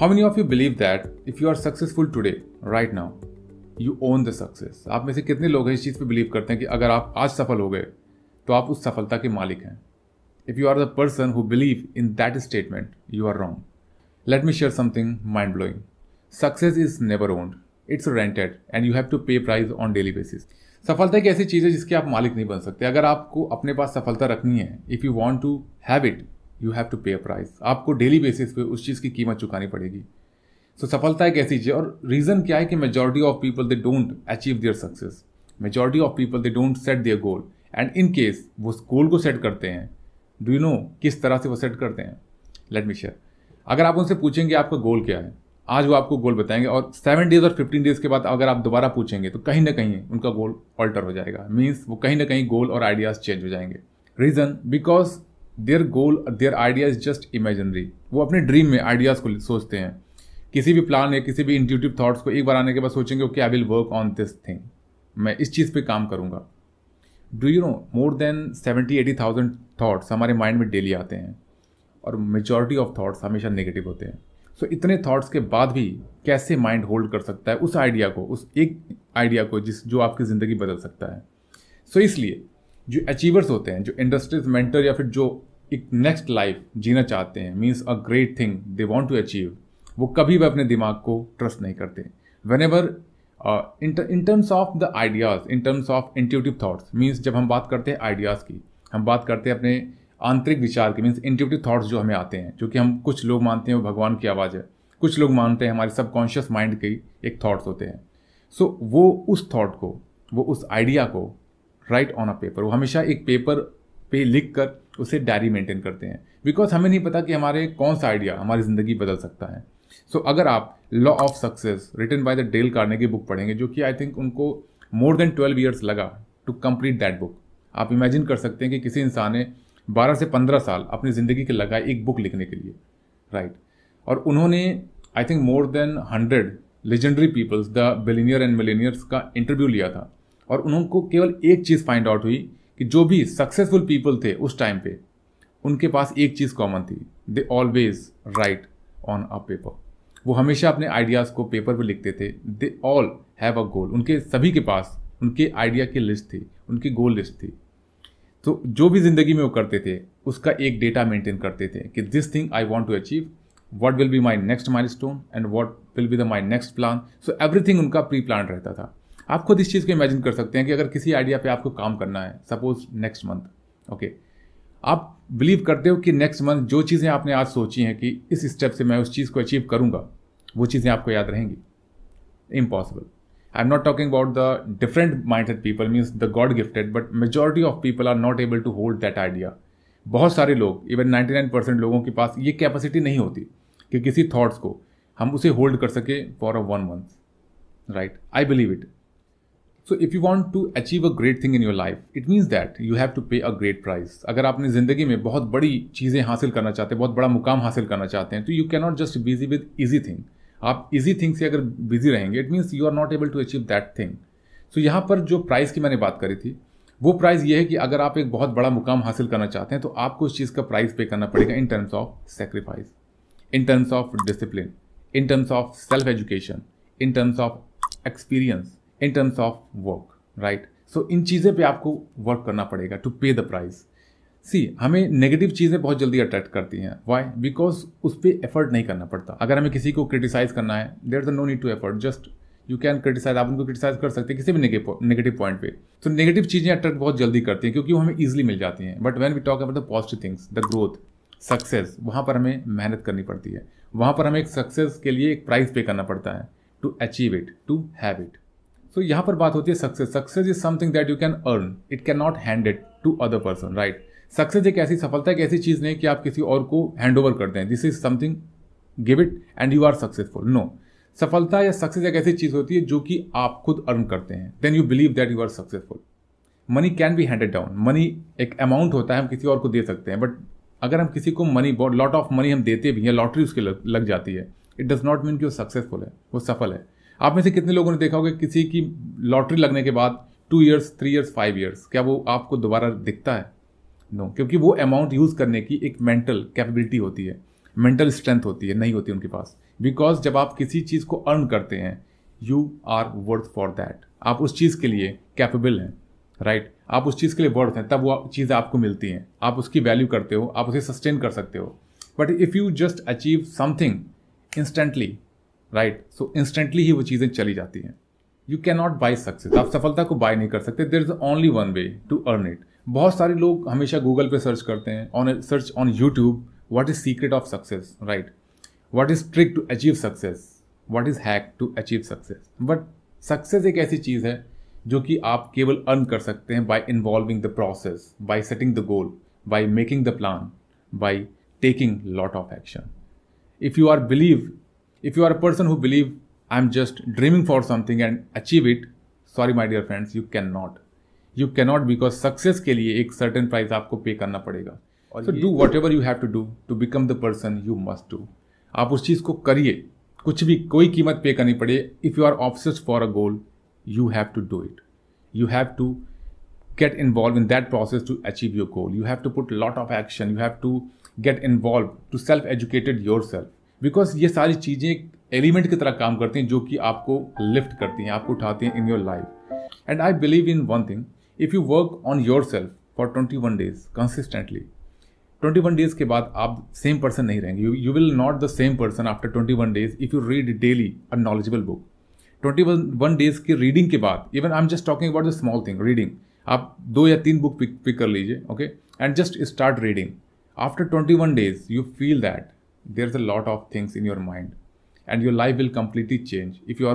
How many of you believe that if you are successful today right now you own the success आप में से कितने लोग हैं इस चीज़ पे बिलीव करते हैं कि अगर आप आज सफल हो गए तो आप उस सफलता के मालिक हैं। If you are the person who believe in that statement you are wrong let me share something mind blowing success is never owned it's rented and you have to pay price on daily basis सफलता एक ऐसी चीज़ है जिसके आप मालिक नहीं बन सकते। अगर आपको अपने पास सफलता रखनी है if you want to have it you have to pay a price आपको डेली बेसिस पे उस चीज़ की कीमत चुकानी पड़ेगी। सो so, सफलता एक ऐसी चीज़ और रीज़न क्या है कि majority of people they don't achieve their success majority of people they don't set their goal and in case वो गोल को सेट करते हैं डू यू नो किस तरह से वो सेट करते हैं? लेट मी शेयर अगर आप उनसे पूछेंगे आपका गोल क्या है आज वो आपको गोल बताएँगे और सेवन डेज़ और फिफ्टीन डेज़ के बाद अगर आप दोबारा पूछेंगे तो कहीं ना कहीं उनका गोल ऑल्टर हो जाएगा। मीन्स वो कहीं ना कहीं गोल और आइडियाज़ चेंज हो जाएँगे। Reason because their goal their idea is just imaginary. वो अपने ड्रीम में आइडियाज़ को सोचते हैं। किसी भी प्लान या किसी भी इंट्यूटिव थाट्स को एक बार आने के बाद सोचेंगे okay I will work on this thing मैं इस चीज़ पे काम करूँगा। Do you know more than seventy eighty thousand thoughts हमारे माइंड में डेली आते हैं। और मेजॉरिटी ऑफ़ थाट्स हमेशा नेगेटिव होते हैं। सो so, इतने थाट्स के बाद भी कैसे माइंड होल्ड कर सकता है? उस आइडिया को उस एक आइडिया को जिस जो आपकी ज़िंदगी बदल सकता है। सो so, इसलिए जो अचीवर्स होते हैं जो इंडस्ट्रीज़ मेंटर या फिर जो एक नेक्स्ट लाइफ जीना चाहते हैं means a great thing they want to achieve वो कभी भी अपने दिमाग को ट्रस्ट नहीं करते। Whenever in terms of the ideas in terms of intuitive thoughts means जब हम बात करते हैं आइडियाज़ की हम बात करते हैं अपने आंतरिक विचार की मीन्स इंट्यूटिव थाट्स जो हमें आते हैं जो कि हम कुछ लोग मानते हैं वो भगवान की आवाज़ है। कुछ लोग मानते हैं हमारे सबकॉन्शियस माइंड के एक थाट्स होते हैं। सो so, वो उस थाट को वो उस आइडिया को राइट ऑन अ पेपर वो हमेशा एक पेपर पे लिख कर उसे डायरी मेंटेन करते हैं। बिकॉज़ हमें नहीं पता कि हमारे कौन सा आइडिया हमारी ज़िंदगी बदल सकता है। सो so, अगर आप law of success written by the Dale Carnegie की बुक पढ़ेंगे जो कि आई थिंक उनको मोर देन ट्वेल्व ईयर्स लगा टू कंप्लीट दैट बुक आप इमेजिन कर सकते हैं कि किसी इंसान ने बारह से पंद्रह साल अपनी ज़िंदगी के लगाए एक बुक लिखने के लिए। Right right? और उन्होंने I think more than hundred legendary peoples the billionaire and millionaires का इंटरव्यू लिया था। और उनको केवल एक चीज़ फाइंड आउट हुई कि जो भी सक्सेसफुल पीपल थे उस टाइम पे, उनके पास एक चीज़ कॉमन थी। They always write on a paper वो हमेशा अपने आइडियाज़ को पेपर पर लिखते थे। दे ऑल हैव अ गोल उनके सभी के पास उनके आइडिया की लिस्ट थी। उनकी गोल लिस्ट थी। तो जो भी ज़िंदगी में वो करते थे, उसका एक डेटा मेंटेन करते थे कि this thing I want to achieve what will be my next milestone and what will be the my next plan so everything उनका प्री प्लान रहता था। आप खुद इस चीज़ को इमेजिन कर सकते हैं कि अगर किसी आइडिया पे आपको काम करना है सपोज़ नेक्स्ट मंथ ओके आप बिलीव करते हो कि नेक्स्ट मंथ जो चीज़ें आपने आज सोची हैं कि इस स्टेप से मैं उस चीज़ को अचीव करूँगा, वो चीज़ें आपको याद रहेंगी। Impossible I am not talking about the different minded people means the god gifted but majority of people are not able to hold that idea बहुत सारे लोग इवन 99 परसेंट लोगों के पास ये कैपेसिटी नहीं होती कि किसी थॉट्स को हम उसे होल्ड कर सके for a one month right I believe it so if you want to achieve a great thing in your life it means that you have to pay a great price अगर आप अपनी ज़िंदगी में बहुत बड़ी चीज़ें हासिल करना चाहते हैं, बहुत बड़ा मुकाम हासिल करना चाहते हैं तो you can not just busy with easy thing आप इजी थिंग से अगर बिज़ी रहेंगे it means you are not able to achieve that thing so यहाँ पर जो प्राइस की मैंने बात करी थी, वो प्राइस ये है कि अगर आप एक बहुत बड़ा मुकाम हासिल करना चाहते हैं तो आपको उस चीज़ का प्राइस पे करना पड़ेगा in terms of sacrifice in terms of discipline in terms of self education in terms of experience in terms of work right so इन चीज़ें पे आपको वर्क करना पड़ेगा टू पे द प्राइस सी हमें नेगेटिव चीज़ें बहुत जल्दी अट्रैक्ट करती हैं. वाई बिकॉज़ उस पर एफर्ट नहीं करना पड़ता. अगर हमें किसी को क्रिटिसाइज करना है there the no need to effort just you can criticise आप उनको क्रिटिसाइज कर सकते हैं किसी भी नेगेटिव पॉइंट पे. तो नेगेटिव चीज़ें अट्रैक्ट बहुत जल्दी करती हैं क्योंकि वो हमें ईजिली मिल जाती हैं. But when we talk about the positive things the growth success वहाँ पर हमें मेहनत करनी पड़ती है. वहाँ पर हमें एक सक्सेस के लिए एक प्राइस पे करना पड़ता है. To achieve it to have it so यहाँ पर बात होती है success success is something that you can earn it can not hand it to other person right success एक ऐसी सफलता एक ऐसी चीज़ नहीं कि आप किसी और को हैंड ओवर कर दें. This is something give it and you are successful no सफलता या सक्सेस एक ऐसी चीज़ होती है जो कि आप खुद अर्न करते हैं. Then you believe that you are successful money can be handed down money एक अमाउंट होता है हम किसी और को दे सकते हैं. बट अगर हम किसी को मनी लॉट ऑफ़ मनी हम देते भी हैं लॉटरी उसके लग, लग जाती है. इट डज नॉट मीन कि वो सक्सेसफुल है. वो सफल है. आप में से कितने लोगों ने देखा होगा कि किसी की लॉटरी लगने के बाद two years three years five years क्या वो आपको दोबारा दिखता है? नो no, क्योंकि वो अमाउंट यूज़ करने की एक मेंटल कैपेबिलिटी होती है मेंटल स्ट्रेंथ होती है नहीं होती उनके पास। बिकॉज़ जब आप किसी चीज़ को अर्न करते हैं you are worth for that आप उस चीज़ के लिए कैपेबल हैं राइट right? आप उस चीज़ के लिए वर्थ हैं तब वो चीज़ें आपको मिलती हैं। आप उसकी वैल्यू करते हो आप उसे सस्टेन कर सकते हो। But if you just achieve something instantly right so instantly ही वो चीज़ें चली जाती हैं। You can not buy success आप सफलता को बाय नहीं कर सकते। There is only one way to earn it बहुत सारे लोग हमेशा गूगल पे सर्च करते हैं on search on YouTube what is secret of success right what is trick to achieve success what is hack to achieve success but success एक ऐसी चीज़ है, जो कि आप केवल अर्न कर सकते हैं by involving the process by setting the goal by making the plan by taking lot of action if you are believe if you are a person who believe I am just dreaming for something and achieve it sorry my dear friends you can not you can not because success के लिए एक certain price आपको pay करना पड़ेगा। So do whatever you have to do to become the person you must do आप उस चीज़ को करिए। कुछ भी कोई कीमत पे करनी पड़े। If you are obsessed for a goal you have to do it. You have to get involved in that process to achieve your goal. You have to put a lot of action. You have to get involved to self educated yourself. Because ये सारी चीज़ें एक element की तरह काम करती हैं जो कि आपको लिफ्ट करती हैं, आपको उठाती हैं in your life and I believe in one thing if you work on yourself for twenty one days consistently twenty one days के बाद आप सेम पर्सन नहीं रहेंगे. You will not the same person after twenty one days if you read daily a knowledgeable book twenty one days की reading के बाद even I am just talking about the small thing reading आप दो या तीन book pick कर लीजिए okay and just start reading after twenty one days you feel that a lot of things in your mind and your life will completely change if you are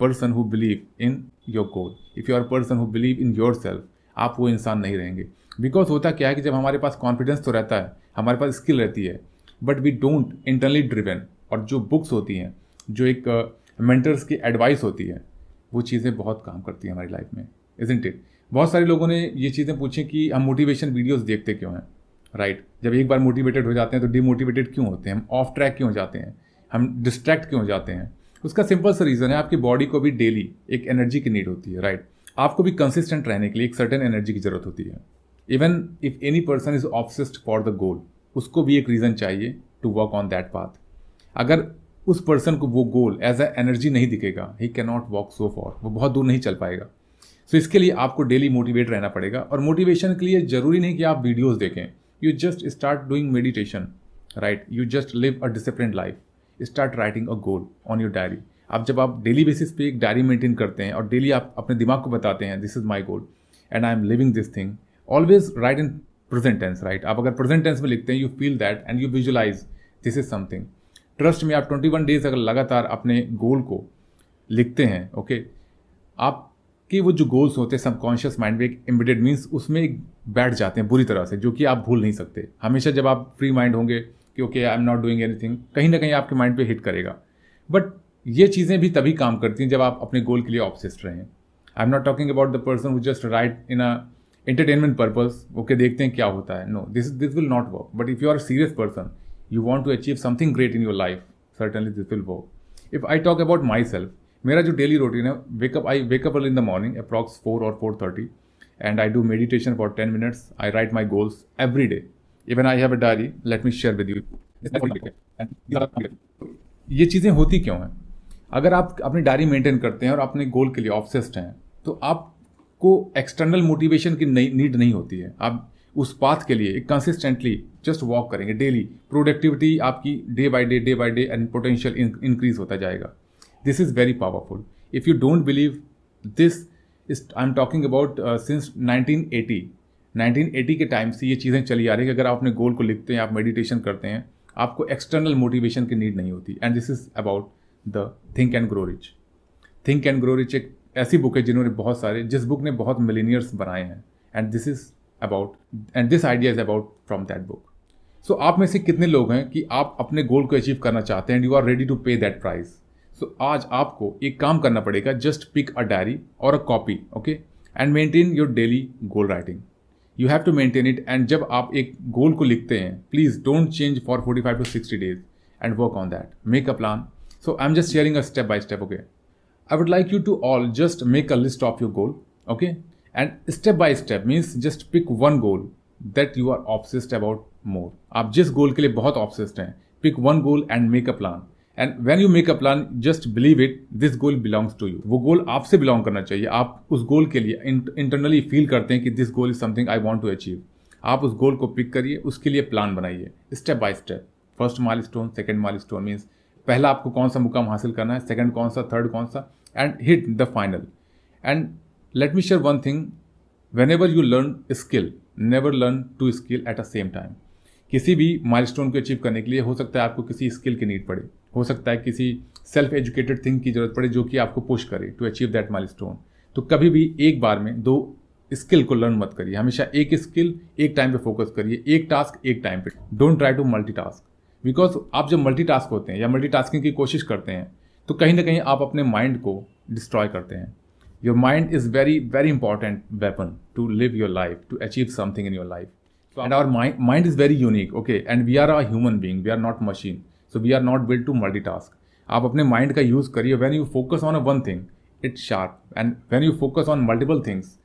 person who believe in your goal if you are person who believe in yourself आप वो इंसान नहीं रहेंगे। Because होता क्या है कि जब हमारे पास कॉन्फिडेंस तो रहता है हमारे पास स्किल रहती है but we don't internally driven और जो बुक्स होती हैं जो एक मेंटर्स uh, की एडवाइस होती है वो चीज़ें बहुत काम करती हैं हमारी लाइफ में इजेंट इट बहुत सारे लोगों ने ये चीज़ें पूछी कि हम मोटिवेशन वीडियोस देखते क्यों हैं? राइट? right? जब एक बार मोटिवेटेड हो जाते हैं तो डिमोटिवेटेड क्यों होते हैं? हम ऑफ़ ट्रैक क्यों हो जाते हैं? हम डिस्ट्रैक्ट क्यों हो जाते हैं? उसका सिंपल सा रीज़न है, आपकी बॉडी को भी डेली एक एनर्जी की नीड होती है राइट right? आपको भी कंसिस्टेंट रहने के लिए एक सर्टेन एनर्जी की ज़रूरत होती है। Even if any person is obsessed for the goal उसको भी एक रीज़न चाहिए to work on that path अगर उस पर्सन को वो गोल एज अ एनर्जी नहीं दिखेगा he can not walk so far वो बहुत दूर नहीं चल पाएगा। सो so, इसके लिए आपको डेली मोटिवेट रहना पड़ेगा और मोटिवेशन के लिए ज़रूरी नहीं कि आप वीडियोज़ देखें। You just start doing meditation right you just live a discipline life start writing a goal on your diary आप जब आप डेली बेसिस पे एक डायरी मेंटेन करते हैं और डेली आप अपने दिमाग को बताते हैं this is my goal and I am living this thing always right in present tense right आप अगर प्रेजेंट टेंस में लिखते हैं you feel that and you visualize this is something trust में आप ट्वेंटी वन डेज़ अगर लगातार अपने गोल को लिखते हैं ओके okay? आपके वो जो गोल्स होते हैं सबकॉन्शियस माइंड में एक इम्बिडेड मीन्स उसमें एक बैठ जाते हैं बुरी तरह से, जो कि आप भूल नहीं सकते। हमेशा जब आप फ्री माइंड होंगे कि, okay I am not doing anything कहीं ना कहीं आपके माइंड पे हिट करेगा। बट ये चीज़ें भी तभी काम करती हैं जब आप अपने गोल के लिए ऑब्सेस्ड रहें I am not talking about the person who just write in a entertainment purpose okay, देखते हैं क्या होता है। No this this will not work but if you are serious person you want to achieve something great in your life certainly this will will if I talk about myself मेरा जो daily routine है wake up I wake up in the morning approx four और four thirty and I do meditation for ten minutes I write my goals every day even I have a diary let me share with you ये चीज़ें होती क्यों हैं? अगर आप अपनी diary maintain करते हैं और अपने गोल के लिए ऑब्सेस्ड हैं तो आपको एक्सटर्नल मोटिवेशन की नीड नहीं होती है। आप उस पाथ के लिए कंसिस्टेंटली जस्ट वॉक करेंगे डेली प्रोडक्टिविटी आपकी day by day day by day and potential increase होता जाएगा। This is very powerful if you don't believe this is I am talking about since 1980 1980 के टाइम से ये चीज़ें चली आ रही है कि अगर आप अपने गोल को लिखते हैं, आप मेडिटेशन करते हैं, आपको एक्सटर्नल मोटिवेशन की नीड नहीं होती। And this is about the think and grow rich think and grow rich एक ऐसी बुक है जिन्होंने बहुत सारे, जिस बुक ने बहुत मिलीनियर्स बनाए हैं। And this is about and this idea is about from that book so आप में से कितने लोग हैं कि आप अपने गोल को अचीव करना चाहते हैं and you are ready to pay that price so आज आपको एक काम करना पड़ेगा जस्ट पिक अ डायरी और a copy okay and maintain your daily goal writing you have to maintain it and जब आप एक गोल को लिखते हैं please don't change for forty five to sixty days and work on that make a plan so I am just sharing a step by step okay I would like you to all just make a list of your goal okay and step by step means just pick one goal that you are obsessed about more आप जिस goal के लिए बहुत obsessed हैं pick one goal and make a plan and when you make a plan just believe it this goal belongs to you वो goal आपसे belong करना चाहिए। आप उस गोल के लिए इंटरनली फील करते हैं कि this goal is something I want to achieve आप उस गोल को पिक करिए, उसके लिए प्लान बनाइए step by step first milestone second milestone means पहला आपको कौन सा मुकाम हासिल करना है सेकेंड कौन सा थर्ड कौन सा and hit the final and let me share one thing whenever you learn skill never learn two skill at a same time किसी भी माइलस्टोन को अचीव करने के लिए हो सकता है आपको किसी स्किल की नीड पड़े। हो सकता है किसी सेल्फ एजुकेटेड थिंग की ज़रूरत पड़े जो कि आपको पुश करे टू अचीव दैट माइलस्टोन तो कभी भी एक बार में दो स्किल को लर्न मत करिए। हमेशा एक स्किल एक टाइम पे फोकस करिए। एक टास्क एक टाइम पे। Don't try to multitask because आप जब मल्टी टास्क होते हैं या मल्टी टास्किंग की कोशिश करते हैं तो कहीं ना कहीं आप अपने माइंड को डिस्ट्रॉय करते हैं। Your mind is very very important weapon to live your life to achieve something in your life and our mind is very unique okay and we are a human being we are not machine so we are not build to multitask आप अपने mind का use करिए। When you focus on a one thing it's sharp and when you focus on multiple things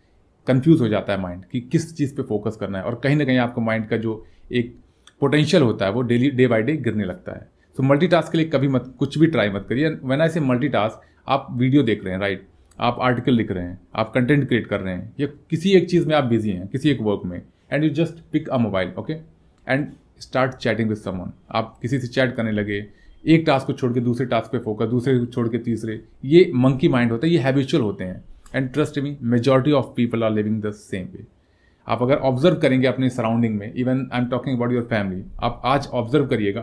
confuse हो जाता है mind कि किस चीज़ पे फोकस करना है। और कहीं ना कहीं आपको माइंड का जो एक पोटेंशियल होता है, वो डेली डे बाई डे गिरने लगता है। सो मल्टी के लिए कभी मत, कुछ भी ट्राई मत करिए। वैन आई से मल्टी आप वीडियो देख रहे हैं राइट आप आर्टिकल लिख रहे हैं, आप कंटेंट क्रिएट कर रहे हैं, या किसी एक चीज़ में आप बिज़ी हैं, किसी एक वर्क में and you just pick a mobile okay and start chatting with someone आप किसी से चैट करने लगे, एक टास्क को छोड़ के दूसरे टास्क पे फोकस दूसरे को छोड़ के तीसरे, ये मंकी माइंड होता है, ये हैबिचुअल होते हैं। And trust me majority of people are living the same way आप अगर ऑब्ज़र्व करेंगे अपने सराउंडिंग में even I am talking about your family आप आज ऑब्ज़र्व करिएगा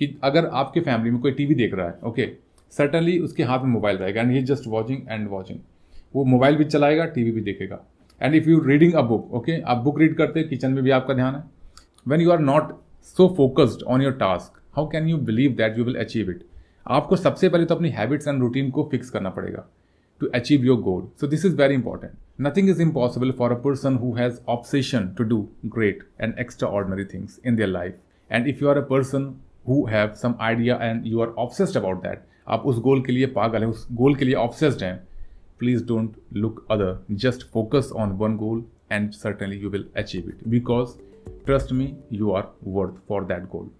कि अगर आपके फैमिली में कोई टीवी देख रहा है ओके सर्टनली उसके हाथ में मोबाइल रहेगा and he just watching and watching वो मोबाइल भी चलाएगा टीवी भी देखेगा। And if you reading a book okay आप बुक रीड करते हैं, किचन में भी आपका ध्यान है। When you are not so focused on your task how can you believe that you will achieve it आपको सबसे पहले तो अपनी हैबिट्स एंड रूटीन को फिक्स करना पड़ेगा to achieve your goal so this is very important nothing is impossible for a person who has obsession to do great and extraordinary things in their life and if you are a person who have some idea and you are obsessed about that आप उस गोल के लिए पागल हैं, उस गोल के लिए obsessed हैं please don't look other just focus on one goal and certainly you will achieve it because trust me you are worth for that goal